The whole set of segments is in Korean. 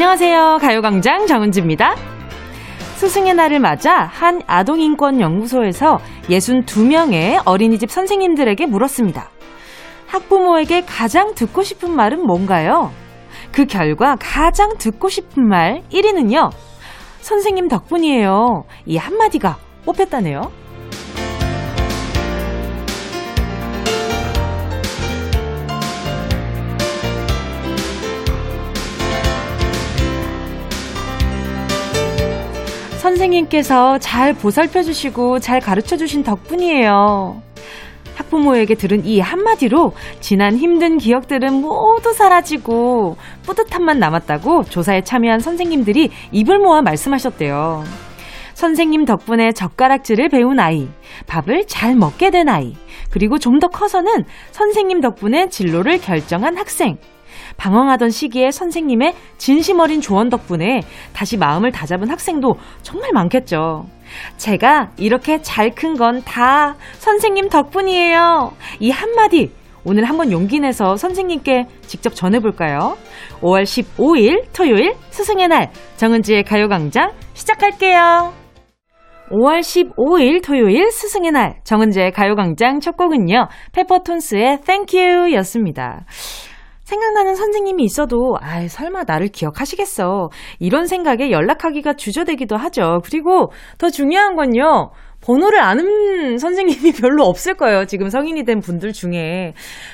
안녕하세요. 가요광장 정은지입니다. 스승의 날을 맞아 한 아동인권연구소에서 62명의 어린이집 선생님들에게 물었습니다. 학부모에게 가장 듣고 싶은 말은 뭔가요? 그 결과 가장 듣고 싶은 말 1위는요. 선생님 덕분이에요. 이 한마디가 뽑혔다네요. 선생님께서 잘 보살펴 주시고 잘 가르쳐 주신 덕분이에요. 학부모에게 들은 이 한마디로 지난 힘든 기억들은 모두 사라지고 뿌듯함만 남았다고 조사에 참여한 선생님들이 입을 모아 말씀하셨대요. 선생님 덕분에 젓가락질을 배운 아이, 밥을 잘 먹게 된 아이, 그리고 좀 더 커서는 선생님 덕분에 진로를 결정한 학생, 방황하던 시기에 선생님의 진심 어린 조언 덕분에 다시 마음을 다잡은 학생도 정말 많겠죠. 제가 이렇게 잘 큰 건 다 선생님 덕분이에요. 이 한마디 오늘 한번 용기 내서 선생님께 직접 전해볼까요? 5월 15일 토요일 스승의 날 정은지의 가요광장 시작할게요. 5월 15일 토요일 스승의 날 정은지의 가요광장 첫 곡은요. 페퍼톤스의 Thank You 였습니다. 생각나는 선생님이 있어도, 아 설마 나를 기억하시겠어. 이런 생각에 연락하기가 주저되기도 하죠. 그리고 더 중요한 건요. 번호를 아는 선생님이 별로 없을 거예요. 지금 성인이 된 분들 중에.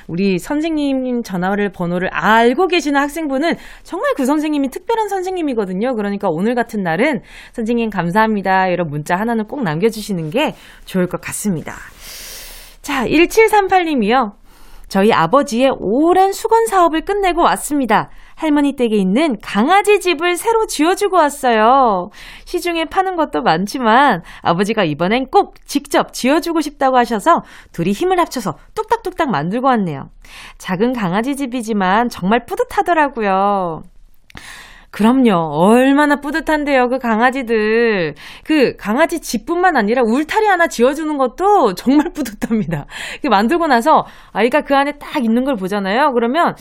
우리 선생님 전화를 번호를 알고 계시는 학생분은 정말 그 선생님이 특별한 선생님이거든요. 그러니까 오늘 같은 날은 선생님 감사합니다. 이런 문자 하나는 꼭 남겨주시는 게 좋을 것 같습니다. 자, 1738님이요. 저희 아버지의 오랜 수건 사업을 끝내고 왔습니다. 할머니 댁에 있는 강아지 집을 새로 지어주고 왔어요. 시중에 파는 것도 많지만 아버지가 이번엔 꼭 직접 지어주고 싶다고 하셔서 둘이 힘을 합쳐서 뚝딱뚝딱 만들고 왔네요. 작은 강아지 집이지만 정말 뿌듯하더라고요. 그럼요. 얼마나 뿌듯한데요, 그 강아지들. 그 강아지 집뿐만 아니라 울타리 하나 지어주는 것도 정말 뿌듯합니다. 그 만들고 나서 아이가 그 안에 딱 있는 걸 보잖아요. 그러면,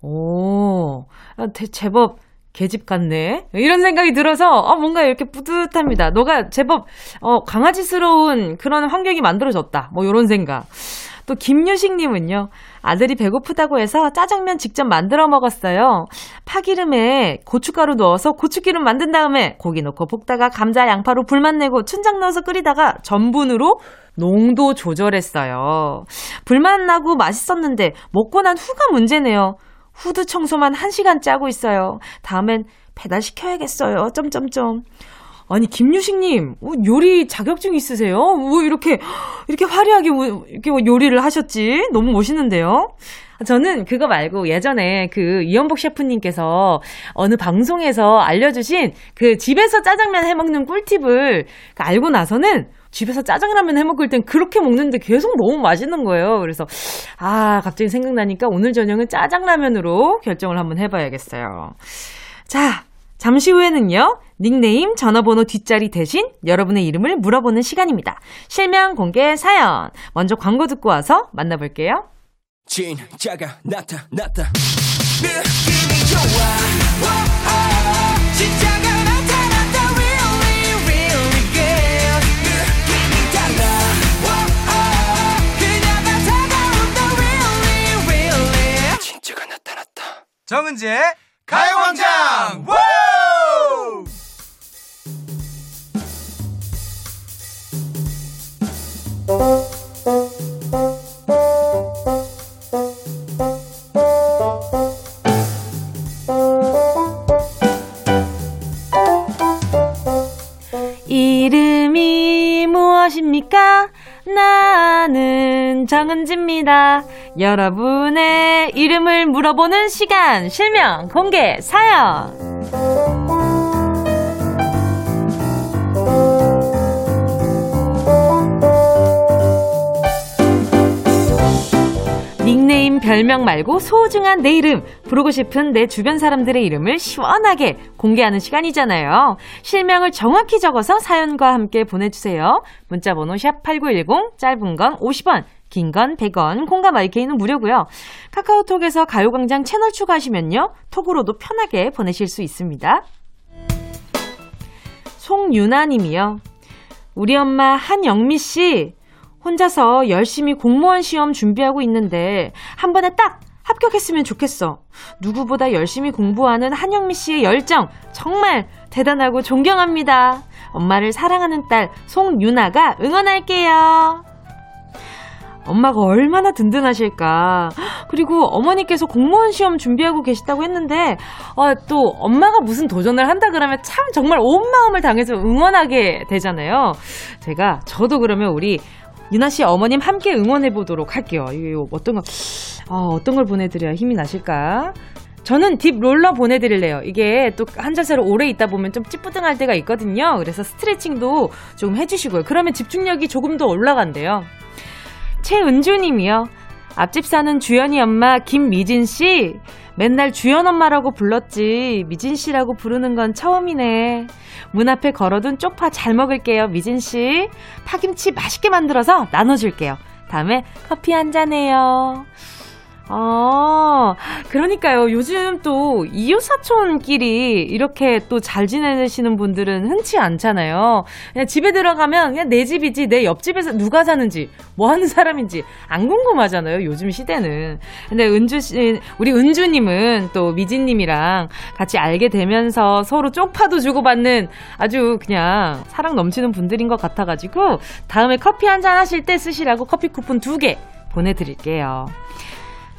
오, 아, 제법 개집 같네. 이런 생각이 들어서, 어, 뭔가 이렇게 뿌듯합니다. 너가 제법, 어, 강아지스러운 그런 환경이 만들어졌다. 뭐, 요런 생각. 또, 김유식님은요, 아들이 배고프다고 해서 짜장면 직접 만들어 먹었어요. 파기름에 고춧가루 넣어서 고추기름 만든 다음에 고기 넣고 볶다가 감자, 양파로 불만 내고 춘장 넣어서 끓이다가 전분으로 농도 조절했어요. 불만 나고 맛있었는데 먹고 난 후가 문제네요. 후드 청소만 1시간 짜고 있어요. 다음엔 배달시켜야겠어요. 점점점. 아니 김유식님 뭐 요리 자격증 있으세요? 뭐 이렇게 이렇게 화려하게 뭐 이렇게 뭐 요리를 하셨지? 너무 멋있는데요. 저는 그거 말고 예전에 그 이연복 셰프님께서 어느 방송에서 알려주신 그 집에서 짜장면 해 먹는 꿀팁을 알고 나서는 집에서 짜장라면 해 먹을 땐 그렇게 먹는데 계속 너무 맛있는 거예요. 그래서 아 갑자기 생각나니까 오늘 저녁은 짜장라면으로 결정을 한번 해봐야겠어요. 자 잠시 후에는요, 닉네임, 전화번호 뒷자리 대신 여러분의 이름을 물어보는 시간입니다. 실명 공개 사연. 먼저 광고 듣고 와서 만나볼게요. 진짜가 나타났다. 느낌이 좋아. 오오, 진짜가 나타났다. Really, really good. 느낌이 달라. 오오, 그녀가 다가온다. Really, really. 진짜가 나타났다. 정은지의 가요광장! 정은지입니다. 여러분의 이름을 물어보는 시간, 실명, 공개, 사연. 닉네임, 별명 말고 소중한 내 이름, 부르고 싶은 내 주변 사람들의 이름을 시원하게 공개하는 시간이잖아요. 실명을 정확히 적어서 사연과 함께 보내주세요. 문자번호 샵 8910, 짧은 건 50원, 긴 건 100원, 콩과 마이케이는 무료고요. 카카오톡에서 가요광장 채널 추가하시면요. 톡으로도 편하게 보내실 수 있습니다. 송유나 님이요. 우리 엄마 한영미 씨 혼자서 열심히 공무원 시험 준비하고 있는데 한 번에 딱 합격했으면 좋겠어. 누구보다 열심히 공부하는 한영미 씨의 열정 정말 대단하고 존경합니다. 엄마를 사랑하는 딸 송유나가 응원할게요. 엄마가 얼마나 든든하실까. 그리고 어머니께서 공무원 시험 준비하고 계시다고 했는데, 어, 또 엄마가 무슨 도전을 한다 그러면 참 정말 온 마음을 당해서 응원하게 되잖아요. 제가, 저도 그러면 우리 유나 씨 어머님 함께 응원해 보도록 할게요. 이거 어떤 거, 어, 어떤 걸 보내드려야 힘이 나실까? 저는 딥 롤러 보내드릴래요. 이게 또 한 자세로 오래 있다 보면 좀 찌뿌둥할 때가 있거든요. 그래서 스트레칭도 좀 해주시고요. 그러면 집중력이 조금 더 올라간대요. 최은주님이요. 앞집 사는 주연이 엄마 김미진 씨. 맨날 주연 엄마라고 불렀지. 미진 씨라고 부르는 건 처음이네. 문 앞에 걸어둔 쪽파 잘 먹을게요, 미진 씨. 파김치 맛있게 만들어서 나눠줄게요. 다음에 커피 한 잔 해요. 아, 그러니까요. 요즘 또 이웃사촌끼리 이렇게 또 잘 지내시는 분들은 흔치 않잖아요. 그냥 집에 들어가면 그냥 내 집이지 내 옆집에서 누가 사는지 뭐 하는 사람인지 안 궁금하잖아요. 요즘 시대는. 근데 은주 씨, 우리 은주님은 또 미진님이랑 같이 알게 되면서 서로 쪽파도 주고받는 아주 그냥 사랑 넘치는 분들인 것 같아가지고 다음에 커피 한 잔 하실 때 쓰시라고 커피 쿠폰 두 개 보내드릴게요.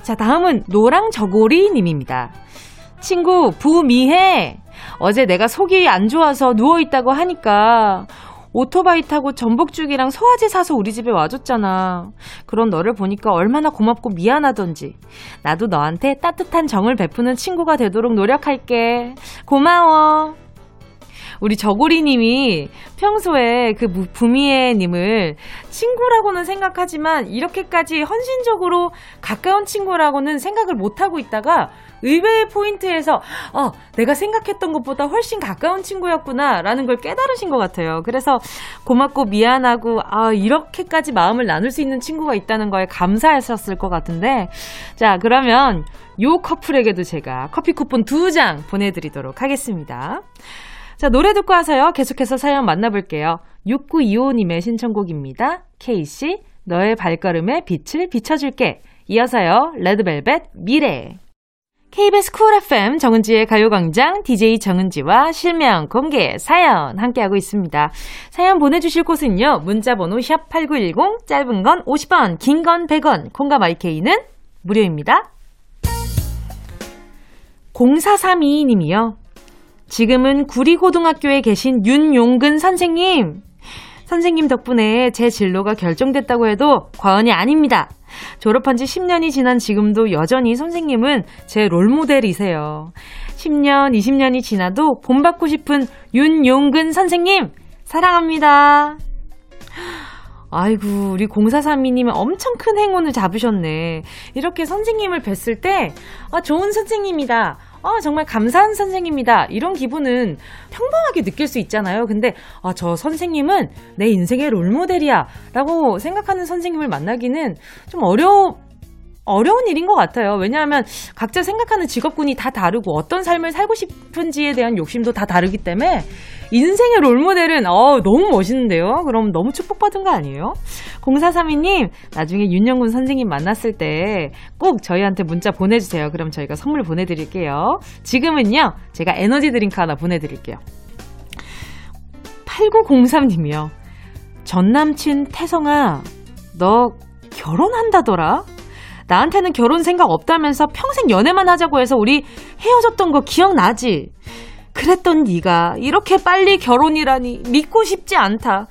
자, 다음은 노랑 저고리 님입니다. 친구, 부미해. 어제 내가 속이 안 좋아서 누워있다고 하니까 오토바이 타고 전복죽이랑 소화제 사서 우리 집에 와줬잖아. 그런 너를 보니까 얼마나 고맙고 미안하던지. 나도 너한테 따뜻한 정을 베푸는 친구가 되도록 노력할게. 고마워. 우리 저고리님이 평소에 그 부미애님을 친구라고는 생각하지만 이렇게까지 헌신적으로 가까운 친구라고는 생각을 못하고 있다가 의외의 포인트에서 어, 내가 생각했던 것보다 훨씬 가까운 친구였구나라는 걸 깨달으신 것 같아요. 그래서 고맙고 미안하고 아, 이렇게까지 마음을 나눌 수 있는 친구가 있다는 거에 감사하셨을 것 같은데 자, 그러면 요 커플에게도 제가 커피 쿠폰 두 장 보내드리도록 하겠습니다. 자, 노래 듣고 와서요. 계속해서 사연 만나볼게요. 6925님의 신청곡입니다. 케이씨, 너의 발걸음에 빛을 비춰줄게. 이어서요. 레드벨벳 미래. KBS 쿨 FM 정은지의 가요광장 DJ 정은지와 실명 공개 사연 함께하고 있습니다. 사연 보내주실 곳은요. 문자번호 샵8910 짧은 건 50원 긴 건 100원 콩과 마이케이는 무료입니다. 0432님이요. 지금은 구리고등학교에 계신 윤용근 선생님. 선생님 덕분에 제 진로가 결정됐다고 해도 과언이 아닙니다. 졸업한 지 10년이 지난 지금도 여전히 선생님은 제 롤모델이세요. 10년, 20년이 지나도 본받고 싶은 윤용근 선생님, 사랑합니다. 아이고, 우리 0432님은 엄청 큰 행운을 잡으셨네. 이렇게 선생님을 뵀을 때, 아, 좋은 선생님이다. 어, 정말 감사한 선생님이다. 이런 기분은 평범하게 느낄 수 있잖아요. 근데, 아, 저 선생님은 내 인생의 롤모델이야. 라고 생각하는 선생님을 만나기는 좀 어려, 어려운 일인 것 같아요. 왜냐하면 각자 생각하는 직업군이 다 다르고 어떤 삶을 살고 싶은지에 대한 욕심도 다 다르기 때문에 인생의 롤모델은 어, 너무 멋있는데요? 그럼 너무 축복받은 거 아니에요? 0432님, 나중에 윤용근 선생님 만났을 때 꼭 저희한테 문자 보내주세요. 그럼 저희가 선물 보내드릴게요. 지금은요, 제가 에너지 드링크 하나 보내드릴게요. 8903님이요. 전 남친 태성아, 너 결혼한다더라? 나한테는 결혼 생각 없다면서 평생 연애만 하자고 해서 우리 헤어졌던 거 기억나지? 그랬던 네가 이렇게 빨리 결혼이라니 믿고 싶지 않다.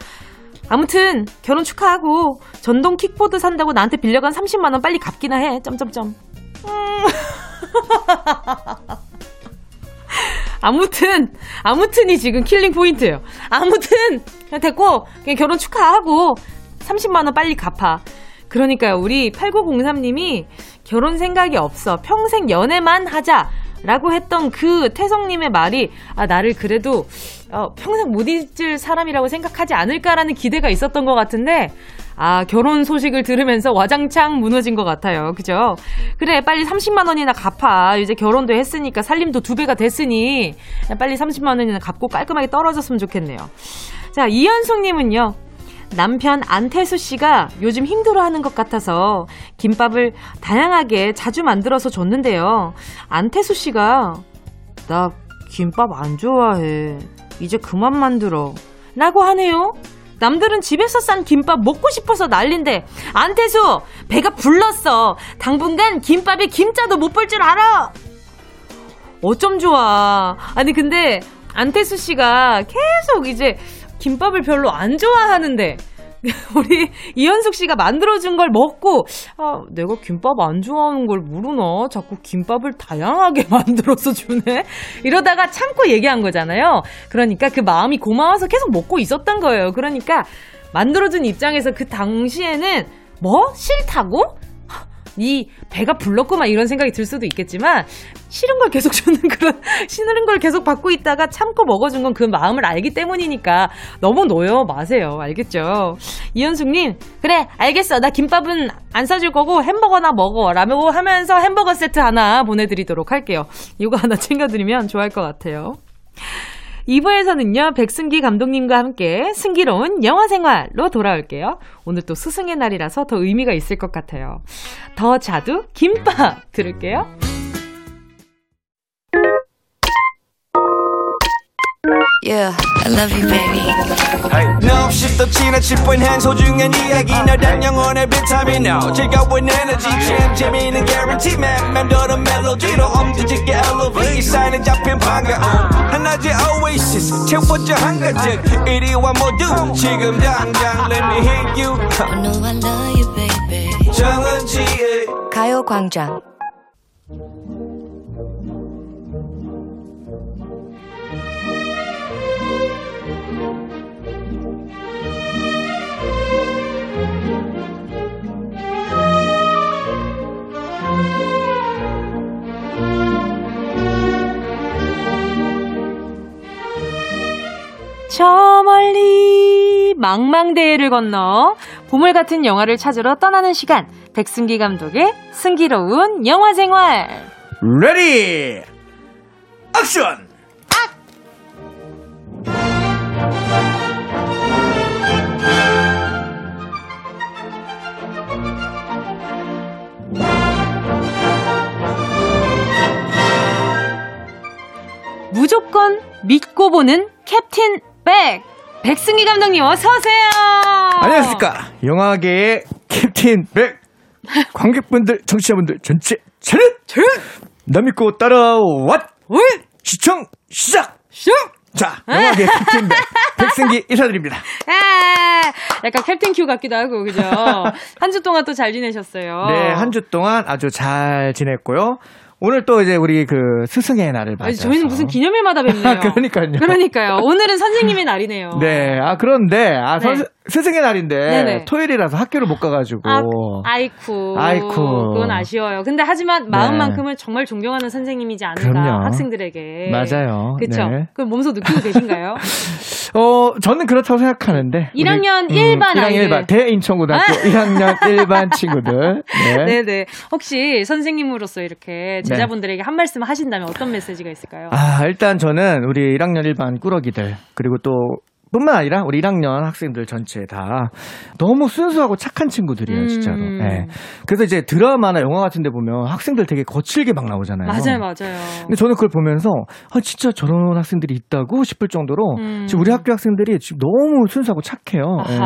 아무튼 결혼 축하하고 전동 킥보드 산다고 나한테 빌려간 30만 원 빨리 갚기나 해. 점점점. 음. 아무튼 아무튼이 지금 killing point예요. 아무튼 그냥 됐고 그냥 결혼 축하하고 30만 원 빨리 갚아. 그러니까요. 우리 8903님이 결혼 생각이 없어. 평생 연애만 하자. 라고 했던 그 태성님의 말이, 아, 나를 그래도, 어, 평생 못 잊을 사람이라고 생각하지 않을까라는 기대가 있었던 것 같은데, 아, 결혼 소식을 들으면서 와장창 무너진 것 같아요. 그죠? 그래, 빨리 30만 원이나 갚아. 이제 결혼도 했으니까 살림도 두 배가 됐으니 빨리 30만 원이나 갚고 깔끔하게 떨어졌으면 좋겠네요. 자, 이현숙님은요. 남편 안태수 씨가 요즘 힘들어하는 것 같아서 김밥을 다양하게 자주 만들어서 줬는데요. 안태수 씨가 나 김밥 안 좋아해. 이제 그만 만들어. 라고 하네요. 남들은 집에서 싼 김밥 먹고 싶어서 난린데 안태수 배가 불렀어. 당분간 김밥에 김자도 못 볼 줄 알아. 어쩜 좋아. 아니 근데 안태수 씨가 계속 이제 김밥을 별로 안 좋아하는데. 우리 이현숙 씨가 만들어준 걸 먹고 아 내가 김밥 안 좋아하는 걸 모르나? 자꾸 김밥을 다양하게 만들어서 주네? 이러다가 참고 얘기한 거잖아요. 그러니까 그 마음이 고마워서 계속 먹고 있었던 거예요. 그러니까 만들어준 입장에서 그 당시에는 뭐? 싫다고 네 배가 불렀구만 이런 생각이 들 수도 있겠지만 싫은 걸 계속 주는 그런 싫은 걸 계속 받고 있다가 참고 먹어준 건 그 마음을 알기 때문이니까 너무 놓여 마세요. 알겠죠? 이현숙님 그래 알겠어. 나 김밥은 안 사줄 거고 햄버거나 먹어. 라고 하면서 햄버거 세트 하나 보내드리도록 할게요. 이거 하나 챙겨드리면 좋아할 것 같아요 2부에서는요, 백승기 감독님과 함께 승기로운 영화 생활로 돌아올게요. 오늘 또 스승의 날이라서 더 의미가 있을 것 같아요. 더 자두 김밥 들을게요. Yeah, I love you, baby. No 없이 또 지나칠 뻔한 소중한 이야기. 너란 영혼의 비타민 O 즐거운 에너지. 참 재미있는 guarantee man 맴도는 멜로디로 엄지짓게 elevate. 이 사인에 잡힌 반가움 하나의 oasis 채워져 한가득. 이리와 모두 지금 당장 let me hit you. I know I love you, baby. 정은지의 가요광장. 저 멀리 망망대해를 건너 보물 같은 영화를 찾으러 떠나는 시간. 백승기 감독의 승기로운 영화 생활. Ready action 무조건 믿고 보는 캡틴 백. 백승기 감독님 어서 오세요. 안녕하십니까. 영화계의 캡틴 백. 관객분들, 청취자분들 전체 차렷! 차렷! 나 믿고 따라왔! 올! 시청 시작! 슉! 자, 영화계 캡틴 백. 백승기 인사드립니다. 아, 약간 캡틴 큐 같기도 하고 그죠? 한 주 동안 또 잘 지내셨어요. 네, 한 주 동안 아주 잘 지냈고요. 오늘 또 이제 우리 그 스승의 날을 맞아서 저희는 무슨 기념일마다 뵙네요. 그러니까요. 그러니까요. 오늘은 선생님의 날이네요. 네, 아 그런데 아 선- 네. 스승의 날인데 네네. 토요일이라서 학교를 못 가가지고 아, 아이쿠. 아이쿠. 그건 아쉬워요. 근데 하지만 마음만큼은 정말 존경하는 선생님이지 않을까 그럼요. 학생들에게. 맞아요. 그쵸? 네. 그럼 몸소 느끼고 계신가요? 어, 저는 그렇다고 생각하는데. 1학년 우리, 일반 1학년 아이들. 1반, 대인천고등학교 1학년 1반 친구들. 네. 네네. 혹시 선생님으로서 이렇게 제자분들에게 한 말씀 하신다면 어떤 메시지가 있을까요? 아, 일단 저는 우리 1학년 1반 꾸러기들, 그리고 또, 뿐만 아니라 우리 1학년 학생들 전체 다 너무 순수하고 착한 친구들이에요, 음. 진짜로. 네. 그래서 이제 드라마나 영화 같은 데 보면 학생들 되게 거칠게 막 나오잖아요. 맞아요, 맞아요. 근데 저는 그걸 보면서 아 진짜 저런 학생들이 있다고 싶을 정도로 음. 지금 우리 학교 학생들이 지금 너무 순수하고 착해요. 예.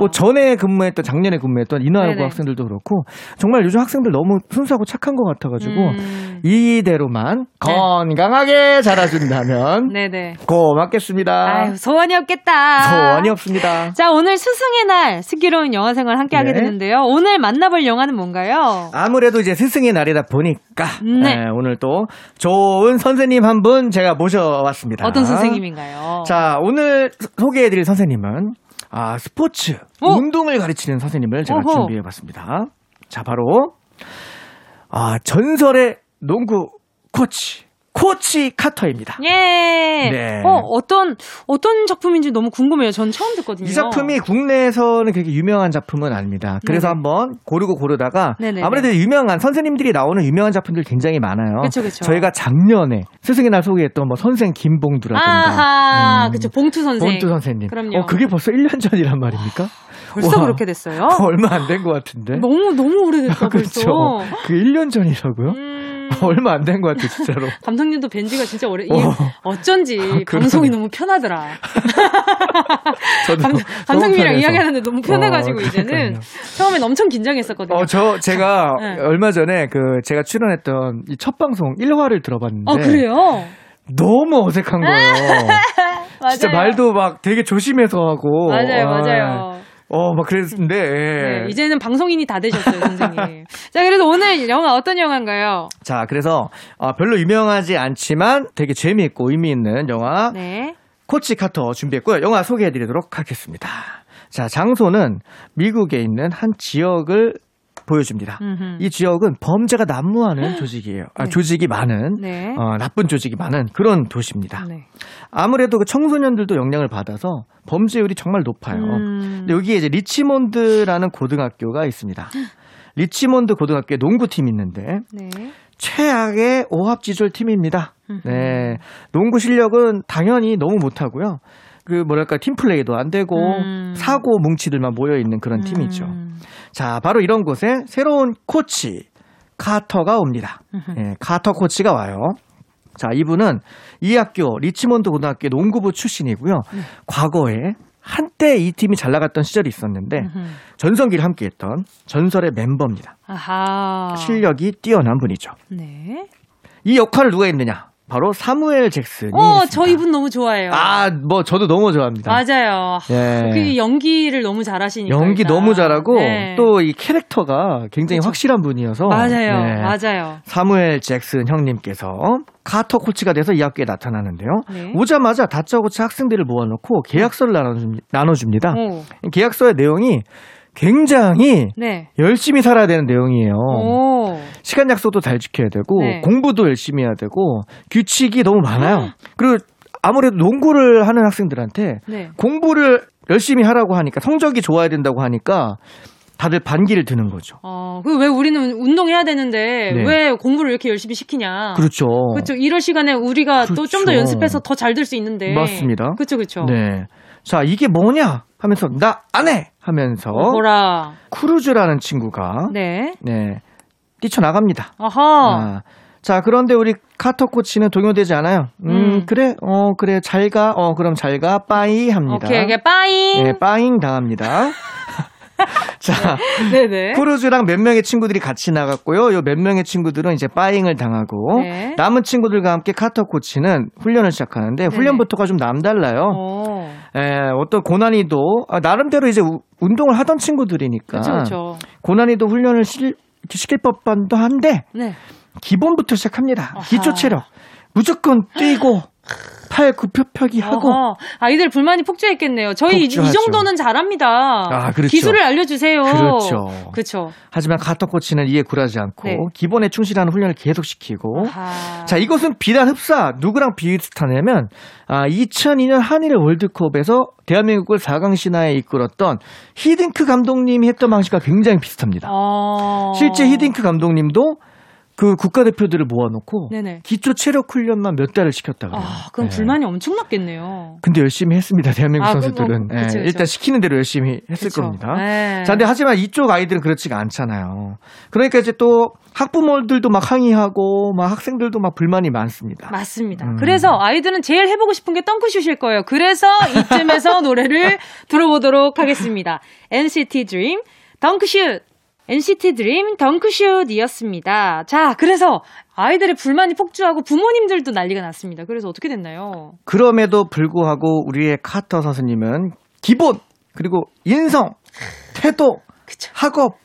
뭐 전에 근무했던 작년에 근무했던 인하여고. 학생들도 그렇고 정말 요즘 학생들 너무 순수하고 착한 것 같아가지고 음. 이대로만 건강하게 자라준다면 네네. 고맙겠습니다. 아유, 소원이 없겠다. 소원이 없습니다. 자, 오늘 스승의 날, 슬기로운 영화 생활 함께 하게 네. 되는데요. 오늘 만나볼 영화는 뭔가요? 아무래도 이제 스승의 날이다 보니까 네. 예, 오늘 또 좋은 선생님 한 분 제가 모셔왔습니다. 어떤 선생님인가요? 자, 오늘 소개해드릴 선생님은, 아, 스포츠, 어? 운동을 가르치는 선생님을 제가 어허. 준비해봤습니다. 자, 바로, 아, 전설의 농구 코치, 코치 카터입니다. 예. 네. 어, 어떤, 어떤 작품인지 너무 궁금해요. 전 처음 듣거든요. 이 작품이 국내에서는 그렇게 유명한 작품은 아닙니다. 그래서 네네. 한번 고르고 고르다가 네네네. 아무래도 유명한 선생님들이 나오는 유명한 작품들 굉장히 많아요. 그쵸, 그쵸. 저희가 작년에 스승의 날 소개했던 뭐 선생 김봉두라든가 아하, 음, 그쵸. 봉투 선생. 봉두 선생님. 그럼요. 어, 그게 벌써 1년 전이란 말입니까? 벌써 와. 그렇게 됐어요? 얼마 안 된 것 같은데. 너무, 너무 오래됐다, 그렇죠. 벌써. 그게 1년 전이라고요? 음, 얼마 안 된 것 같아, 진짜로. 감독님도 뵌 지가 진짜 오래, 어. 어쩐지 그러네. 방송이 너무 편하더라. 저도 감, 감독님이랑. 이야기하는데 너무 편해가지고 어, 이제는. 처음엔 엄청 긴장했었거든요. 어, 저, 제가 네. 얼마 전에 그, 제가 출연했던 이 첫 방송 1화를 들어봤는데. 어, 그래요? 너무 어색한 거예요. 진짜 말도 막 되게 조심해서 하고. 맞아요, 아, 맞아요. 어, 막 그랬는데. 네, 이제는 방송인이 다 되셨어요, 선생님. 자, 그래서 오늘 영화 어떤 영화인가요? 자, 그래서 어, 별로 유명하지 않지만 되게 재미있고 의미 있는 영화 네. 코치 카터 준비했고요. 영화 소개해 드리도록 하겠습니다. 자, 장소는 미국에 있는 한 지역을 보여줍니다. 음흠. 이 지역은 범죄가 난무하는 조직이에요. 아, 네. 조직이 많은, 네. 어, 나쁜 조직이 많은 그런 도시입니다. 네. 아무래도 그 청소년들도 영향을 받아서 범죄율이 정말 높아요. 음. 근데 여기에 이제 리치몬드라는 고등학교가 있습니다. 리치몬드 고등학교에 농구팀이 있는데 네. 최악의 오합지졸 팀입니다. 네. 농구 실력은 당연히 너무 못하고요. 그 뭐랄까 팀플레이도 안 되고 음. 사고 뭉치들만 모여 있는 그런 팀이죠. 음. 자, 바로 이런 곳에 새로운 코치 카터가 옵니다. 예, 카터 코치가 와요. 자, 이분은 이 학교 리치몬드 고등학교 농구부 출신이고요. 네. 과거에 한때 이 팀이 잘 나갔던 시절이 있었는데 음흠. 전성기를 함께했던 전설의 멤버입니다. 아하. 실력이 뛰어난 분이죠. 네. 이 역할을 누가 했느냐? 바로 사무엘 잭슨이 어, 했습니다. 저 이분 너무 좋아해요. 아, 뭐 저도 너무 좋아합니다. 맞아요. 예. 그 연기를 너무 잘하시니까. 연기 일단. 너무 잘하고 네. 또 이 캐릭터가 굉장히 그쵸. 확실한 분이어서 맞아요. 네. 맞아요. 사무엘 잭슨 형님께서 카터 코치가 돼서 이 학교에 나타나는데요. 네. 오자마자 다짜고짜 학생들을 모아놓고 계약서를 나눠줍, 나눠줍니다. 오. 계약서의 내용이 굉장히 네. 열심히 살아야 되는 내용이에요. 오. 시간 약속도 잘 지켜야 되고 네. 공부도 열심히 해야 되고 규칙이 너무 많아요. 그리고 아무래도 농구를 하는 학생들한테 네. 공부를 열심히 하라고 하니까 성적이 좋아야 된다고 하니까 다들 반기를 드는 거죠. 어, 그 왜 우리는 운동해야 되는데 네. 왜 공부를 이렇게 열심히 시키냐? 그렇죠. 그렇죠. 이럴 시간에 우리가 또좀더 그렇죠. 연습해서 더 잘 될 수 있는데. 맞습니다. 그렇죠, 그렇죠. 네. 자, 이게 뭐냐 하면서 나 안 해 하면서 뭐라. 크루즈라는 친구가 네. 네. 뛰쳐나갑니다. 아하. 아, 자, 그런데 우리 카터 코치는 동요되지 않아요. 음, 음. 그래, 어, 그래, 잘 가, 어, 그럼 잘 가, bye 합니다. 오케이, 이게 빠잉. 네, 빠잉 당합니다. 자, 네, 네. 크루즈랑 몇 명의 친구들이 같이 나갔고요. 요 몇 명의 친구들은 이제 빠잉을 당하고 네. 남은 친구들과 함께 카터 코치는 훈련을 시작하는데 훈련부터가 좀 남달라요. 어. 에, 어떤 고난이도 아, 나름대로 이제 우- 운동을 하던 친구들이니까 그렇죠, 그렇죠. 고난이도 훈련을 시, 시킬 법도 한데 네. 기본부터 시작합니다. 아하. 기초 체력 무조건 뛰고 팔 굽혀펴기 하고 아이들 불만이 폭주했겠네요. 저희 이- 이 폭주하죠. 정도는 잘합니다. 아, 그렇죠. 기술을 알려주세요. 그렇죠. 그렇죠. 하지만 카터 코치는 이에 굴하지 않고 네. 기본에 충실하는 훈련을 계속 시키고 아하. 자 이것은 비단 흡사 누구랑 비슷하냐면 아, 2002년 한일 월드컵에서 대한민국을 4강 신화에 이끌었던 히딩크 감독님이 했던 방식과 굉장히 비슷합니다. 어... 실제 히딩크 감독님도 그 국가대표들을 모아놓고 네네. 기초 체력 훈련만 몇 달을 시켰다고요. 아, 그럼 네. 불만이 엄청났겠네요. 근데 열심히 했습니다. 대한민국 아, 선수들은 뭐, 그쵸, 예, 그쵸. 일단 시키는 대로 열심히 했을 그쵸. 겁니다. 네. 자, 근데 하지만 이쪽 아이들은 그렇지가 않잖아요. 그러니까 이제 또 학부모들도 막 항의하고 막 학생들도 막 불만이 많습니다. 맞습니다. 음. 그래서 아이들은 제일 해보고 싶은 게 덩크슛일 거예요. 그래서 이쯤에서 노래를 들어보도록 하겠습니다. NCT Dream 덩크슛. NCT Dream 덩크슛이었습니다. 자, 그래서 아이들의 불만이 폭주하고 부모님들도 난리가 났습니다. 그래서 어떻게 됐나요? 그럼에도 불구하고 우리의 카터 선생님은 기본 그리고 인성, 태도, 그쵸. 학업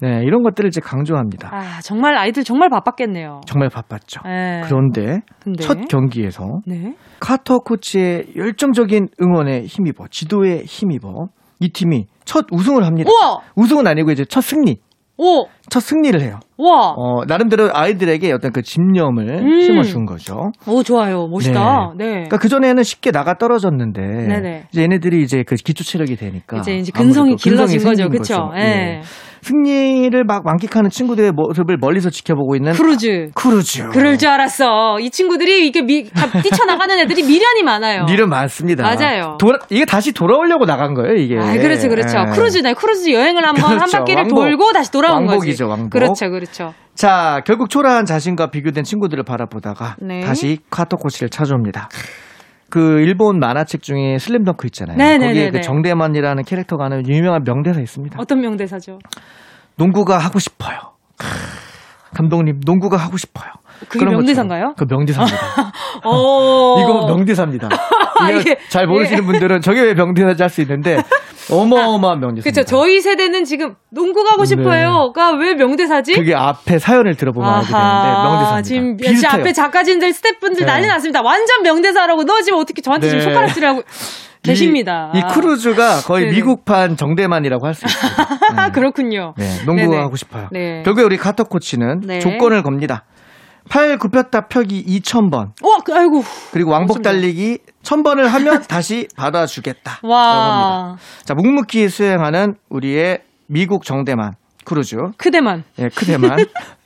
네, 이런 것들을 이제 강조합니다. 아, 정말 아이들 정말 바빴겠네요. 정말 바빴죠. 네. 그런데 근데? 첫 경기에서 네. 카터 코치의 열정적인 응원에 힘입어 지도에 힘입어 이 팀이 첫 우승을 합니다. 우와! 우승은 아니고 이제 첫 승리, 오! 첫 승리를 해요. 와. 어, 나름대로 아이들에게 어떤 그 집념을 음. 심어준 거죠. 오, 좋아요. 멋있다. 네. 그러니까 그전에는 쉽게 나가 떨어졌는데 네네. 이제 얘네들이 이제 그 기초 체력이 되니까 이제 이제 근성이 길러진 거죠. 그쵸? 거죠. 예. 예. 승리를 막 만끽하는 친구들의 모습을 멀리서 지켜보고 있는 크루즈. 크루즈. 그럴 줄 알았어. 이 친구들이 이게 미, 가- 뛰쳐나가는 애들이 미련이 많아요. 미련 많습니다. 맞아요. 돌아, 이게 다시 돌아오려고 나간 거예요, 이게. 아, 그렇죠, 그렇죠. 예. 크루즈네. 크루즈 여행을 한번 한 그렇죠. 바퀴를 왕복. 돌고 다시 돌아온 거지. 왕복이죠, 왕복. 그렇죠, 그렇죠. 자, 결국 초라한 자신과 비교된 친구들을 바라보다가 네. 다시 카터 코치를 찾아옵니다. 그 일본 만화책 중에 슬램덩크 있잖아요. 네네네네. 거기에 그 정대만이라는 캐릭터가 하는 유명한 명대사 있습니다. 어떤 명대사죠? 농구가 하고 싶어요. 크, 감독님, 농구가 하고 싶어요. 그게 명대사인가요? 그 명대사입니다. 어. 이거 명대사입니다. 잘 모르시는 분들은 저게 왜 명대사인지 할 수 있는데 어마어마한 명대사입니다. 그렇죠. 저희 세대는 지금 농구 가고 싶어요가 왜 명대사지? 네. 그게 앞에 사연을 들어보면 알게 되는데 명대사입니다. 지금 비슷해요. 앞에 작가진들 스태프분들 네. 난리 났습니다. 완전 명대사라고 너 지금 어떻게 저한테 지금 네. 손가락질하고 계십니다. 이, 이 크루즈가 거의 네네. 미국판 정대만이라고 할 수 있습니다. 아, 네. 그렇군요. 네, 농구가 네네. 하고 싶어요. 네. 결국에 우리 카터 코치는 네. 조건을 겁니다. 팔 굽혔다 펴기 2,000번, 와, 그, 아이고. 그리고 왕복. 달리기 1,000번을 하면 다시 받아주겠다. 와. 합니다. 자, 묵묵히 수행하는 우리의 미국 정대만 크루즈. 크대만. 예, 크대만.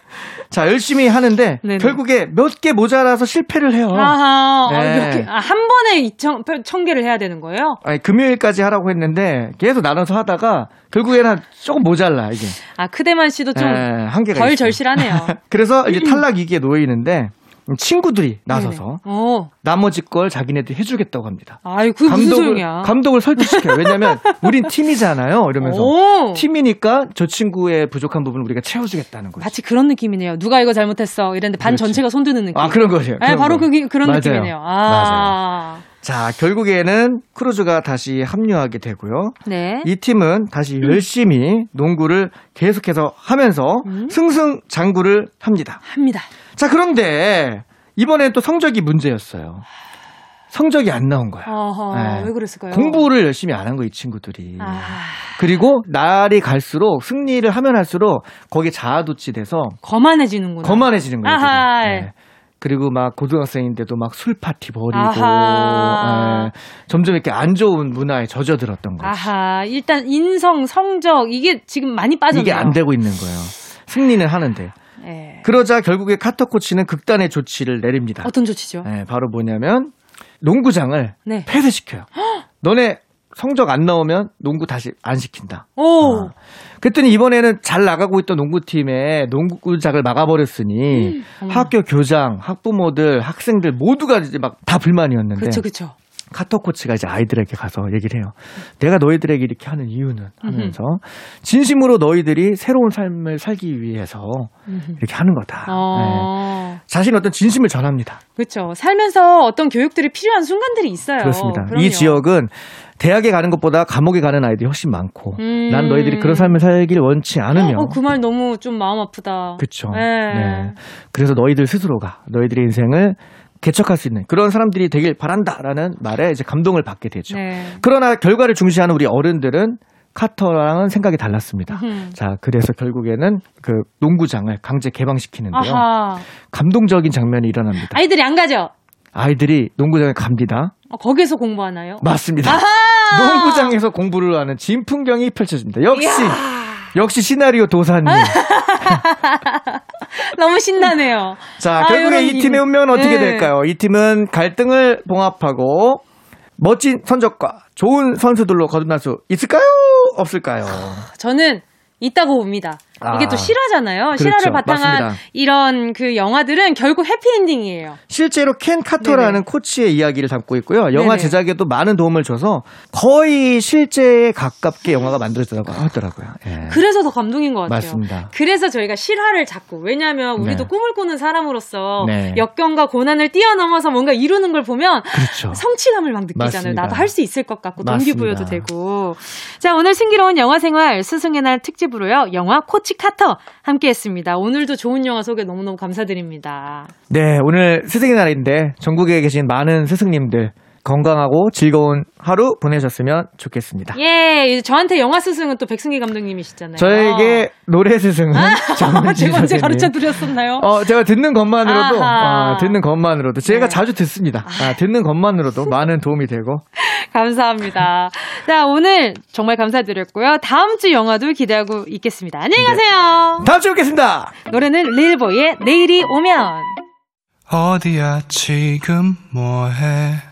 자, 열심히 하는데 네네. 결국에 몇 개 모자라서 실패를 해요. 아하. 어, 네. 몇 개, 아, 한 번에 2천, 천 개를 해야 되는 거예요? 아니, 금요일까지 하라고 했는데 계속 나눠서 하다가 결국에는 한 조금 모자라 이게. 아, 크대만 씨도 좀 예, 한계가 덜 있어요. 절실하네요. 그래서 이제 탈락 위기에 놓이는데 친구들이 나서서. 어. 나머지 걸 자기네들이 해주겠다고 합니다. 아유, 그게 무슨 감독을, 소용이야. 감독을 설득시켜요. 왜냐면 우린 팀이잖아요. 이러면서 오. 팀이니까 저 친구의 부족한 부분을 우리가 채워주겠다는 거죠. 마치 그런 느낌이네요. 누가 이거 잘못했어. 이랬는데 반 그렇지. 전체가 손드는 느낌. 아 그런 거죠. 네, 바로 그, 그런 맞아요. 느낌이네요. 맞아요. 아. 자 결국에는 크루즈가 다시 합류하게 되고요. 네. 이 팀은 다시 열심히 농구를 계속해서 하면서 음. 승승장구를 합니다. 합니다. 자 그런데 이번엔 또 성적이 문제였어요. 성적이 안 나온 거야. 어허, 네. 왜 그랬을까요? 공부를 열심히 안 한 거 이 친구들이. 아. 그리고 날이 갈수록 승리를 하면 할수록 거기에 자아도취돼서 거만해지는구나. 거만해지는 거예요. 네. 그리고 막 고등학생인데도 막 술 파티 버리고 아하. 예. 점점 이렇게 안 좋은 문화에 젖어들었던 거죠. 아하, 일단 인성, 성적 이게 지금 많이 빠졌네요. 이게 안 되고 있는 거예요. 승리는 하는데. 예. 그러자 결국에 카터 코치는 극단의 조치를 내립니다. 어떤 조치죠? 예, 바로 뭐냐면 농구장을 네. 폐쇄시켜요. 너네 성적 안 나오면 농구 다시 안 시킨다. 오. 아. 그랬더니 이번에는 잘 나가고 있던 농구팀에 농구장을 막아버렸으니 음. 학교 교장, 학부모들, 학생들 모두가 이제 막 다 불만이었는데 그렇죠, 그렇죠. 카터 코치가 이제 아이들에게 가서 얘기를 해요. 내가 너희들에게 이렇게 하는 이유는 하면서 진심으로 너희들이 새로운 삶을 살기 위해서 이렇게 하는 거다. 네. 어. 자신 어떤 진심을 전합니다. 그렇죠. 살면서 어떤 교육들이 필요한 순간들이 있어요. 그렇습니다. 그럼요. 이 지역은 대학에 가는 것보다 감옥에 가는 아이들이 훨씬 많고 음. 난 너희들이 그런 삶을 살길 원치 않으며 어, 그말 너무 좀 마음 아프다. 그렇죠. 네. 그래서 너희들 스스로가 너희들의 인생을 개척할 수 있는 그런 사람들이 되길 바란다라는 말에 이제 감동을 받게 되죠. 네. 그러나 결과를 중시하는 우리 어른들은 카터랑은 생각이 달랐습니다. 음. 자, 그래서 결국에는 그 농구장을 강제 개방시키는데요. 아하. 감동적인 장면이 일어납니다. 아이들이 안 가죠? 아이들이 농구장에 갑니다. 어, 거기서 공부하나요? 맞습니다. 아하! 농구장에서 공부를 하는 진풍경이 펼쳐집니다. 역시 이야, 역시 시나리오 도사님. 너무 신나네요. 자, 아, 결국에 이 팀의 일. 운명은 어떻게 네. 될까요? 이 팀은 갈등을 봉합하고 멋진 선적과 좋은 선수들로 거듭날 수 있을까요? 없을까요? 저는 있다고 봅니다. 이게 아. 또 실화잖아요. 그렇죠. 실화를 바탕한 맞습니다. 이런 그 영화들은 결국 해피엔딩이에요. 실제로 켄 카터라는 네네. 코치의 이야기를 담고 있고요. 영화 네네. 제작에도 많은 도움을 줘서 거의 실제에 가깝게 영화가 만들어졌다고 하더라고요. 예. 그래서 더 감동인 것 같아요. 맞습니다. 그래서 저희가 실화를 자꾸 왜냐하면 우리도 네. 꿈을 꾸는 사람으로서 네. 역경과 고난을 뛰어넘어서 뭔가 이루는 걸 보면 그렇죠. 성취감을 막 느끼잖아요. 맞습니다. 나도 할 수 있을 것 같고 동기부여도 맞습니다. 되고. 자 오늘 승기로운 영화 생활 스승의 날 특집 으로요. 영화 코치 카터 함께 했습니다. 오늘도 좋은 영화 소개 너무너무 감사드립니다. 네, 오늘 스승의 날인데 전국에 계신 많은 스승님들 건강하고 즐거운 하루 보내셨으면 좋겠습니다. 예, 이제 저한테 영화 스승은 또 백승기 감독님이시잖아요. 저에게 노래 스승은 정은지 제가 언제. 가르쳐 드렸었나요? 어, 제가 듣는 것만으로도. 아, 듣는 것만으로도, 제가 네. 자주 듣습니다. 아, 듣는 것만으로도 많은 도움이 되고. 감사합니다. 자, 오늘 정말 감사드렸고요. 다음 주 영화도 기대하고 있겠습니다. 안녕히 가세요. 다음 주에 뵙겠습니다! 노래는 릴보이의 내일이 오면. 어디야 지금 뭐해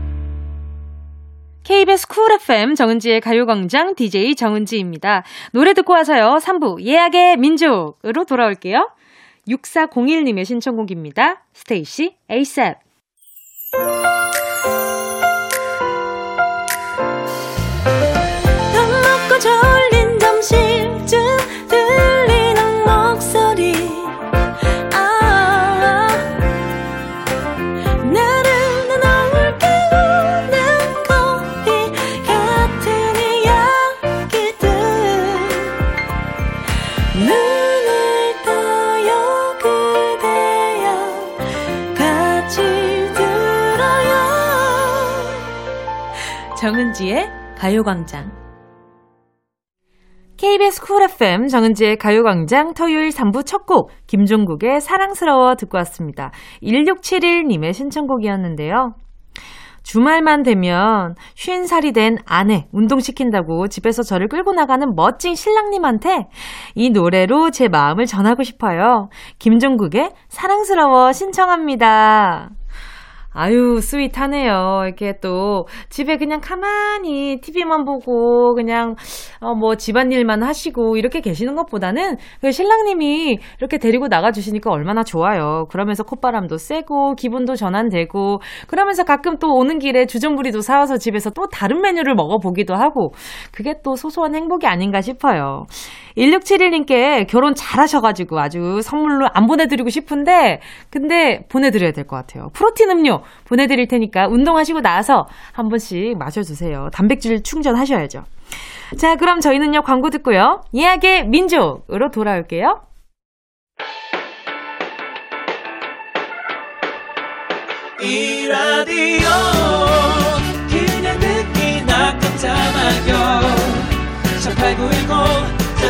KBS Cool FM 정은지의 가요광장 DJ 정은지입니다. 노래 듣고 와서요. 3부 예약의 민족으로 돌아올게요. 6401님의 신청곡입니다. 스테이시. 밥 정은지의 가요광장. KBS 쿨 FM 정은지의 가요광장 토요일 3부 첫 곡 김종국의 사랑스러워 듣고 왔습니다. 1671님의 신청곡이었는데요. 주말만 되면 쉰 살이 된 아내 운동시킨다고 집에서 저를 끌고 나가는 멋진 신랑님한테 이 노래로 제 마음을 전하고 싶어요. 김종국의 사랑스러워 신청합니다. 아유, 스윗하네요. 이렇게 또, 집에 그냥 가만히 TV만 보고, 그냥, 어, 뭐, 집안일만 하시고, 이렇게 계시는 것보다는, 그 신랑님이 이렇게 데리고 나가 주시니까 얼마나 좋아요. 그러면서 콧바람도 쐬고, 기분도 전환되고, 그러면서 가끔 또 오는 길에 주전부리도 사와서 집에서 또 다른 메뉴를 먹어 보기도 하고, 그게 또 소소한 행복이 아닌가 싶어요. 1671님께 결혼 잘하셔가지고 아주 선물로 안 보내드리고 싶은데, 근데 보내드려야 될 것 같아요. 프로틴 음료 보내드릴 테니까 운동하시고 나서 한 번씩 마셔주세요. 단백질 충전하셔야죠. 자, 그럼 저희는요, 광고 듣고요. 예약의 민족으로 돌아올게요. 이 라디오 그냥 듣기나 깜짝마요 18910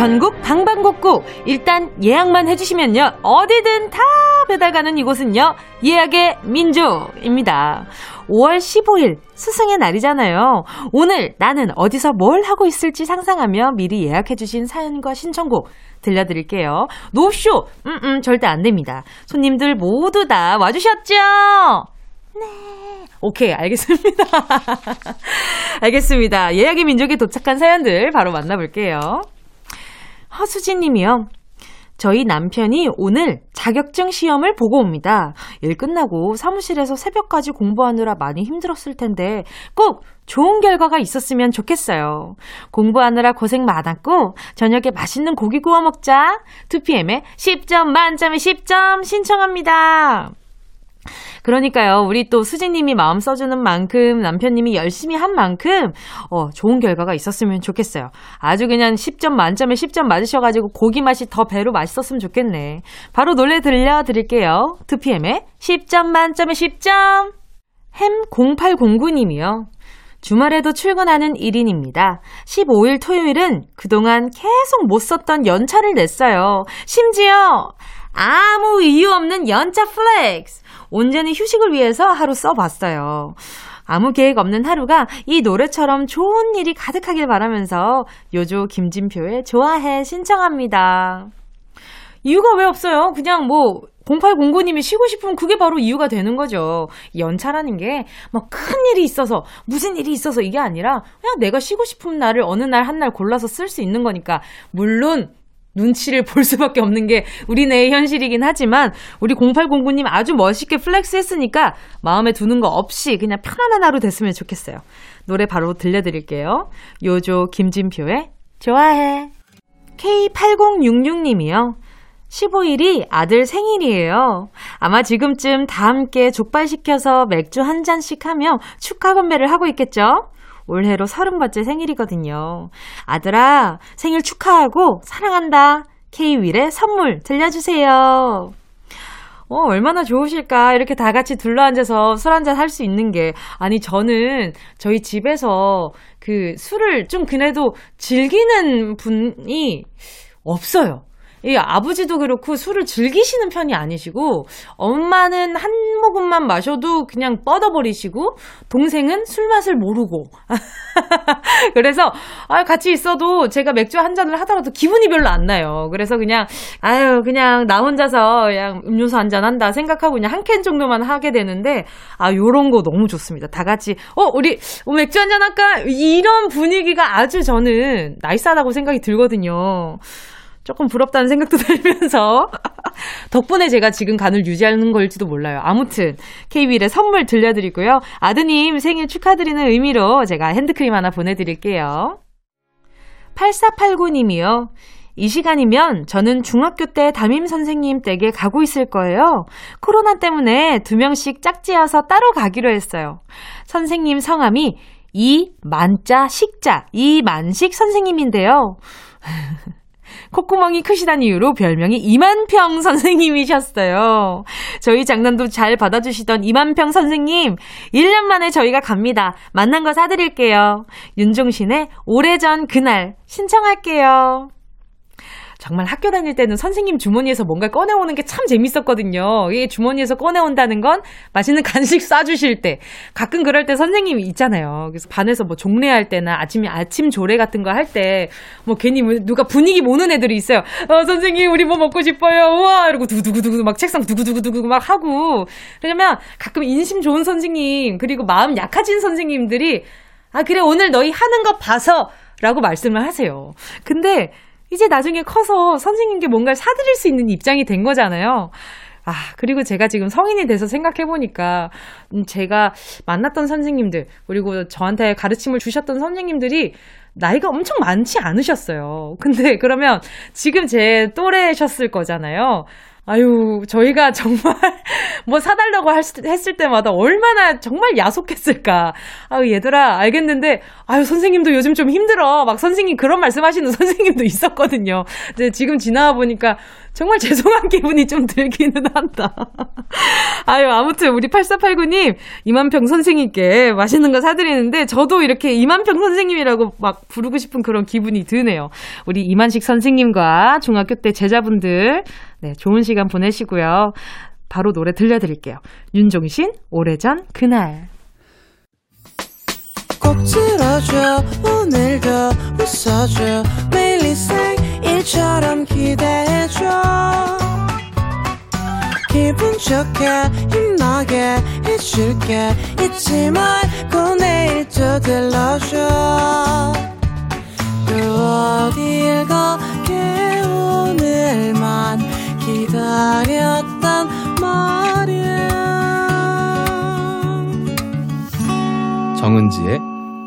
전국 방방곡곡 일단 예약만 해주시면요 어디든 다 배달가는 이곳은요 예약의 민족입니다 5월 15일 스승의 날이잖아요 오늘 나는 어디서 뭘 하고 있을지 상상하며 미리 예약해주신 사연과 신청곡 들려드릴게요 노쇼 음음 절대 안 됩니다 손님들 모두 다 와주셨죠 네. 오케이, 알겠습니다. 알겠습니다. 예약의 민족에 도착한 사연들 바로 만나볼게요. 허수진 님이요. 저희 남편이 오늘 자격증 시험을 보고 옵니다. 일 끝나고 사무실에서 새벽까지 공부하느라 많이 힘들었을 텐데 꼭 좋은 결과가 있었으면 좋겠어요. 공부하느라 고생 많았고 저녁에 맛있는 고기 구워 먹자. 2PM에 10점 만점에 10점 신청합니다. 그러니까요, 우리 또 수진님이 마음 써주는 만큼 남편님이 열심히 한 만큼, 어, 좋은 결과가 있었으면 좋겠어요. 아주 그냥 10점 만점에 10점 맞으셔가지고 고기 맛이 더 배로 맛있었으면 좋겠네. 바로 노래 들려드릴게요. 2PM의 10점 만점에 10점! 햄 0809님이요. 주말에도 출근하는 1인입니다. 15일 토요일은 그동안 계속 못 썼던 연차를 냈어요. 심지어 아무 이유 없는 연차 flex! 온전히 휴식을 위해서 하루 써봤어요. 아무 계획 없는 하루가 이 노래처럼 좋은 일이 가득하길 바라면서 요조 김진표의 좋아해 신청합니다. 이유가 왜 없어요? 그냥 뭐 0809님이 쉬고 싶으면 그게 바로 이유가 되는 거죠. 연차라는 게 막 큰 일이 있어서 무슨 일이 있어서 이게 아니라 그냥 내가 쉬고 싶은 날을 어느 날 한날 골라서 쓸 수 있는 거니까 물론 눈치를 볼 수밖에 없는 게 우리네의 현실이긴 하지만 우리 0809님 아주 멋있게 flex 했으니까 마음에 두는 거 없이 그냥 편안한 하루 됐으면 좋겠어요. 노래 바로 들려드릴게요. 요조 김진표의 좋아해. K8066님이요. 15일이 아들 생일이에요. 아마 지금쯤 다 함께 족발시켜서 맥주 한 잔씩 하며 축하 건배를 하고 있겠죠? 올해로 서른 번째 생일이거든요. 아들아, 생일 축하하고 사랑한다. K-윌의 선물 들려주세요. 어, 얼마나 좋으실까. 이렇게 다 같이 둘러앉아서 술 한잔 할 수 있는 게. 아니, 저는 저희 집에서 그 술을 좀 그래도 즐기는 분이 없어요. 이 아버지도 그렇고 술을 즐기시는 편이 아니시고 엄마는 한 모금만 마셔도 그냥 뻗어버리시고 동생은 술 맛을 모르고 그래서 아 같이 있어도 제가 맥주 한 잔을 하더라도 기분이 별로 안 나요. 그래서 그냥 아유 그냥 나 혼자서 그냥 음료수 한 잔 한다 생각하고 그냥 한 캔 정도만 하게 되는데 아 요런 거 너무 좋습니다. 다 같이 어 우리 맥주 한 잔 할까 이런 분위기가 아주 저는 나이스하다고 생각이 들거든요. 조금 부럽다는 생각도 들면서 덕분에 제가 지금 간을 유지하는 걸지도 몰라요. 아무튼 KBL의 선물 들려드리고요. 아드님 생일 축하드리는 의미로 제가 핸드크림 하나 보내드릴게요. 8489님이요. 이 시간이면 저는 중학교 때 담임 선생님 댁에 가고 있을 거예요. 코로나 때문에 두 명씩 짝지어서 따로 가기로 했어요. 선생님 성함이 이만자 식자 이만식 선생님인데요. 콧구멍이 크시다는 이유로 별명이 이만평 선생님이셨어요. 저희 장난도 잘 받아주시던 이만평 선생님, 1년 만에 저희가 갑니다. 만난 거 사드릴게요. 윤종신의 오래전 그날 신청할게요. 정말 학교 다닐 때는 선생님 주머니에서 뭔가 꺼내오는 게 참 재밌었거든요. 이게 주머니에서 꺼내온다는 건 맛있는 간식 싸주실 때. 가끔 그럴 때 선생님이 있잖아요. 그래서 반에서 뭐 종례할 때나 아침에 아침 조례 같은 거 할 때 뭐 괜히 뭐 누가 분위기 모는 애들이 있어요. 어, 선생님, 우리 뭐 먹고 싶어요. 우와! 이러고 두구두구두구 막 책상 두구두구두구 막 하고. 그러면 가끔 인심 좋은 선생님, 그리고 마음 약해진 선생님들이 아, 그래, 오늘 너희 하는 거 봐서 라고 말씀을 하세요. 근데 이제 나중에 커서 선생님께 뭔가를 사드릴 수 있는 입장이 된 거잖아요. 아, 그리고 제가 지금 성인이 돼서 생각해보니까, 음, 제가 만났던 선생님들, 그리고 저한테 가르침을 주셨던 선생님들이 나이가 엄청 많지 않으셨어요. 근데 그러면 지금 제 또래셨을 거잖아요. 아유, 저희가 정말 뭐 사달라고 했을 때마다 얼마나 정말 야속했을까. 아유, 얘들아, 알겠는데, 아유, 선생님도 요즘 좀 힘들어. 막 선생님 그런 말씀 하시는 선생님도 있었거든요. 근데 지금 지나와 보니까 정말 죄송한 기분이 좀 들기는 한다. 아유, 아무튼 우리 8489님, 이만평 선생님께 맛있는 거 사드리는데, 저도 이렇게 이만평 선생님이라고 막 부르고 싶은 그런 기분이 드네요. 우리 이만식 선생님과 중학교 때 제자분들, 네, 좋은 시간 보내시고요. 바로 노래 들려드릴게요. 윤종신, 오래전, 그날. 꼭 들어줘 오늘도 웃어줘 매일 일상일처럼 기대해줘 기분 좋게 힘나게 해줄게 잊지 말고 내일 또 들러줘 또 어딜 가게 정은지의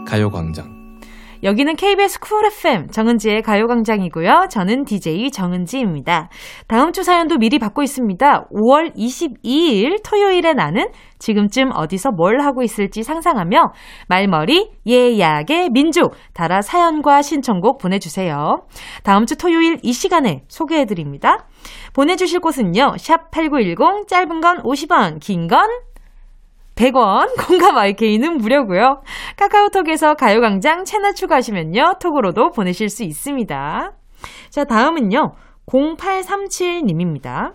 가요광장 여기는 KBS 쿨 FM 정은지의 가요광장이고요. 저는 DJ 정은지입니다. 다음 주 사연도 미리 받고 있습니다. 5월 22일 토요일에 나는 지금쯤 어디서 뭘 하고 있을지 상상하며 말머리 예약의 민족 달아 사연과 신청곡 보내주세요. 다음 주 토요일 이 시간에 소개해드립니다. 보내주실 곳은요. 샵 8910 짧은 건 50원 긴 건 100원, 공감 IK는 무료고요. 카카오톡에서 가요광장 채널 추가하시면요. 톡으로도 보내실 수 있습니다. 자, 다음은요. 0837님입니다.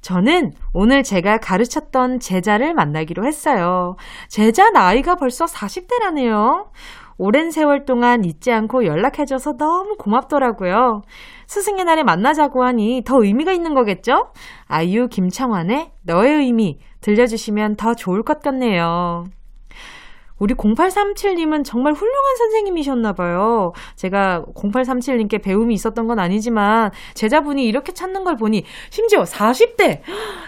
저는 오늘 제가 가르쳤던 제자를 만나기로 했어요. 제자 나이가 벌써 40대라네요. 오랜 세월 동안 잊지 않고 연락해줘서 너무 고맙더라고요. 스승의 날에 만나자고 하니 더 의미가 있는 거겠죠? 아이유 김창완의 너의 의미 들려주시면 더 좋을 것 같네요. 우리 0837님은 정말 훌륭한 선생님이셨나봐요. 제가 0837님께 배움이 있었던 건 아니지만, 제자분이 이렇게 찾는 걸 보니, 심지어 40대!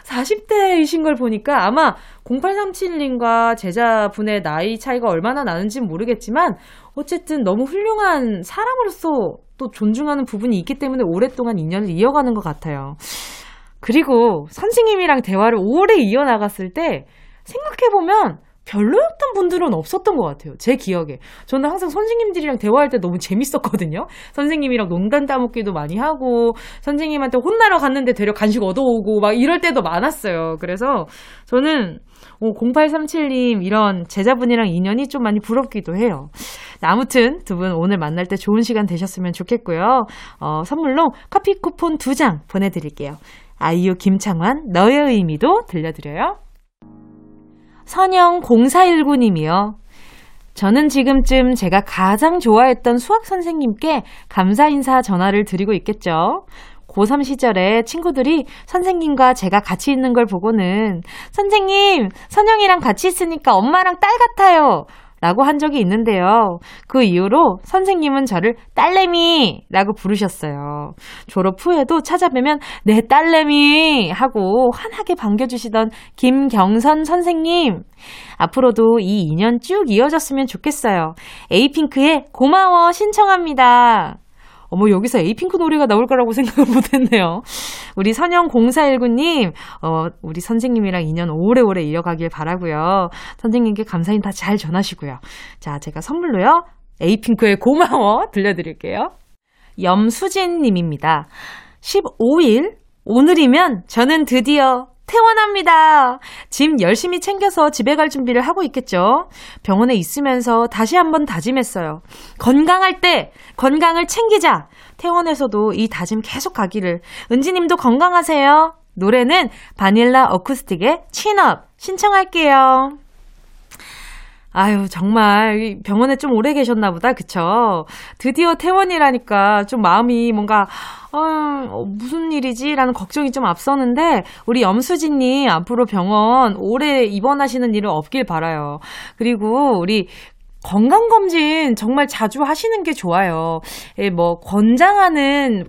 40대이신 걸 보니까 아마 0837님과 제자분의 나이 차이가 얼마나 나는지는 모르겠지만, 어쨌든 너무 훌륭한 사람으로서 또 존중하는 부분이 있기 때문에 오랫동안 인연을 이어가는 것 같아요. 그리고 선생님이랑 대화를 오래 이어나갔을 때, 생각해보면, 별로였던 분들은 없었던 것 같아요. 제 기억에. 저는 항상 선생님들이랑 대화할 때 너무 재밌었거든요. 선생님이랑 농담 따먹기도 많이 하고, 선생님한테 혼나러 갔는데 되려 간식 얻어오고, 막 이럴 때도 많았어요. 그래서 저는 0837님 이런 제자분이랑 인연이 좀 많이 부럽기도 해요. 아무튼 두 분 오늘 만날 때 좋은 시간 되셨으면 좋겠고요. 어, 선물로 커피 쿠폰 두 장 보내드릴게요. 아이유 김창완 너의 의미도 들려드려요. 선영 0419님이요. 저는 지금쯤 제가 가장 좋아했던 수학 선생님께 감사 인사 전화를 드리고 있겠죠. 고3 시절에 친구들이 선생님과 제가 같이 있는 걸 보고는 선생님, 선영이랑 같이 있으니까 엄마랑 딸 같아요. 라고 한 적이 있는데요. 그 이후로 선생님은 저를 딸내미 라고 부르셨어요. 졸업 후에도 찾아뵈면 내 딸내미 하고 환하게 반겨주시던 김경선 선생님. 앞으로도 이 인연 쭉 이어졌으면 좋겠어요. 에이핑크의 고마워 신청합니다. 어머, 여기서 에이핑크 노래가 나올 거라고 생각을 못 했네요. 우리 선영0419님, 어, 우리 선생님이랑 인연 오래오래 이어가길 바라고요 선생님께 감사 인사 잘 전하시고요. 자, 제가 선물로요. 에이핑크의 고마워 들려드릴게요. 염수진 님입니다. 15일, 오늘이면 저는 드디어 퇴원합니다. 짐 열심히 챙겨서 집에 갈 준비를 하고 있겠죠. 병원에 있으면서 다시 한번 다짐했어요. 건강할 때 건강을 챙기자. 퇴원에서도 이 다짐 계속 가기를. 은지님도 건강하세요. 노래는 바닐라 어쿠스틱의 친업 신청할게요. 아유, 정말 병원에 좀 오래 계셨나 보다. 그쵸? 드디어 퇴원이라니까 좀 마음이 뭔가 어, 무슨 일이지? 라는 걱정이 좀 앞서는데 우리 염수진 님 앞으로 병원 오래 입원하시는 일은 없길 바라요. 그리고 우리 건강검진 정말 자주 하시는 게 좋아요. 예, 뭐, 권장하는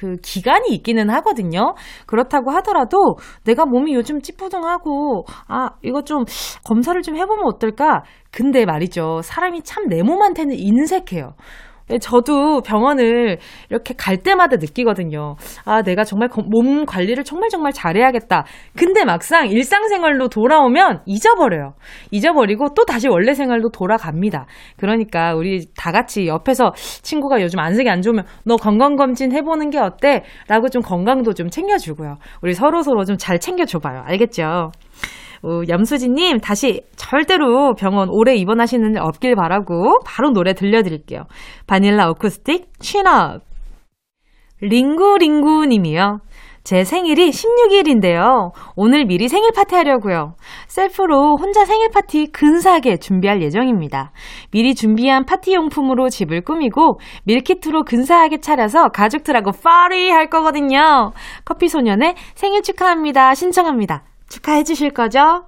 그, 그 기간이 있기는 하거든요. 그렇다고 하더라도 내가 몸이 요즘 찌뿌둥하고, 아, 이거 좀 검사를 좀 해보면 어떨까? 근데 말이죠. 사람이 참 내 몸한테는 인색해요. 예, 저도 병원을 이렇게 갈 때마다 느끼거든요. 아, 내가 정말 몸 관리를 정말 정말 잘해야겠다. 근데 막상 일상생활로 돌아오면 잊어버려요. 잊어버리고 또 다시 원래 생활로 돌아갑니다. 그러니까 우리 다 같이 옆에서 친구가 요즘 안색이 안 좋으면 너 건강검진 해보는 게 어때? 라고 좀 건강도 좀 챙겨주고요. 우리 서로서로 좀 잘 챙겨줘봐요. 알겠죠? 어, 염수진님, 다시 절대로 병원 오래 입원하시는 일 없길 바라고 바로 노래 들려드릴게요. 바닐라 어쿠스틱, 취업. 링구링구 님이요. 제 생일이 16일인데요. 오늘 미리 생일 파티 하려고요. 셀프로 혼자 생일 파티 근사하게 준비할 예정입니다. 미리 준비한 파티 용품으로 집을 꾸미고 밀키트로 근사하게 차려서 가족들하고 파리 할 거거든요. 커피 소년의 생일 축하합니다. 신청합니다. 축하해 주실 거죠?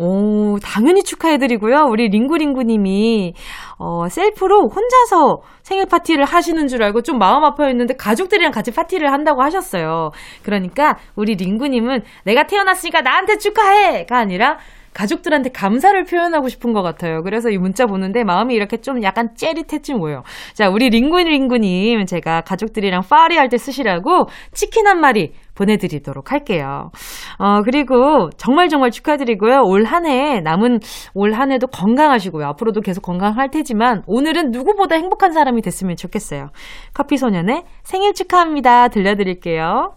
오, 당연히 축하해드리고요. 우리 링구링구님이, 어, 셀프로 혼자서 생일 파티를 하시는 줄 알고 좀 마음 아파했는데 가족들이랑 같이 파티를 한다고 하셨어요. 그러니까 우리 링구님은 내가 태어났으니까 나한테 축하해! 가 아니라 가족들한테 감사를 표현하고 싶은 것 같아요. 그래서 이 문자 보는데 마음이 이렇게 좀 약간 째릿했지 뭐예요. 자, 우리 링구인 링구님, 제가 가족들이랑 파리 할 때 쓰시라고 치킨 한 마리 보내드리도록 할게요. 어, 그리고 정말 정말 축하드리고요. 올 한 해, 남은 올 한 해도 건강하시고요. 앞으로도 계속 건강할 테지만 오늘은 누구보다 행복한 사람이 됐으면 좋겠어요. 커피소년의 생일 축하합니다. 들려드릴게요.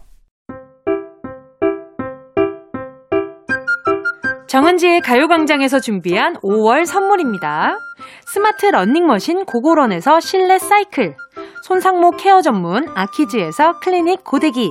정은지의 가요광장에서 준비한 5월 선물입니다. 스마트 러닝머신 고고런에서 실내 사이클, 손상모 케어 전문 아키즈에서 클리닉 고데기,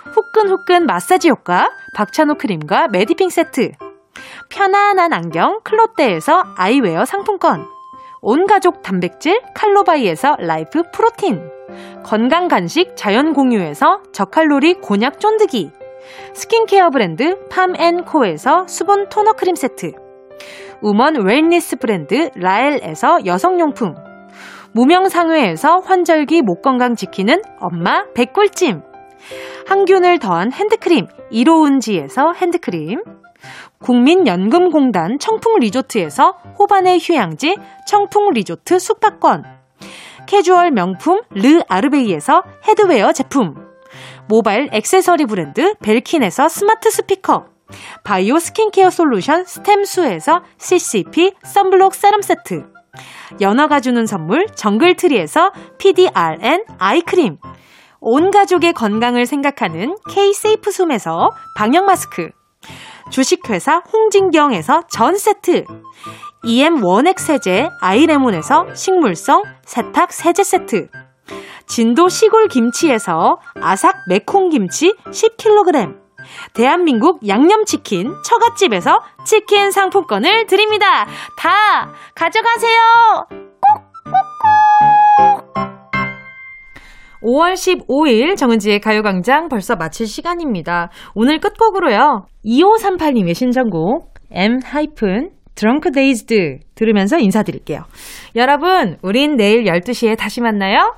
후끈후끈 마사지 효과 박찬호 크림과 메디핑 세트, 편안한 안경 클로떼에서 아이웨어 상품권, 온가족 단백질 칼로바이에서 라이프 프로틴, 건강 간식 자연 공유에서 저칼로리 곤약 쫀득이, 스킨케어 브랜드 팜앤코에서 수분 토너 크림 세트, woman wellness 브랜드 라엘에서 여성용품, 무명상회에서 환절기 목 건강 지키는 엄마 백골찜, 항균을 더한 핸드크림 이로운지에서 핸드크림, 국민연금공단 청풍리조트에서 호반의 휴양지 청풍리조트 숙박권, 캐주얼 명품 르 아르베이에서 headwear 제품, 모바일 액세서리 브랜드 벨킨에서 스마트 스피커, 바이오 스킨케어 솔루션 스템수에서 CCP 썬블록 세럼 세트, 연어가 주는 선물 정글트리에서 PDRN 아이크림, 온 가족의 건강을 생각하는 K-세이프 숨에서 방역 마스크, 주식회사 홍진경에서 전 세트, EM 원액 세제 아이레몬에서 식물성 세탁 세제 세트, 진도 시골 김치에서 아삭 매콤 김치 10kg, 대한민국 양념치킨 처갓집에서 치킨 상품권을 드립니다. 다 가져가세요. 꼭꼭꼭. 5월 15일 정은지의 가요광장 벌써 마칠 시간입니다. 오늘 끝곡으로요. 2538님의 신청곡 ENHYPEN Drunk-Dazed 들으면서 인사드릴게요. 여러분, 우린 내일 12시에 다시 만나요.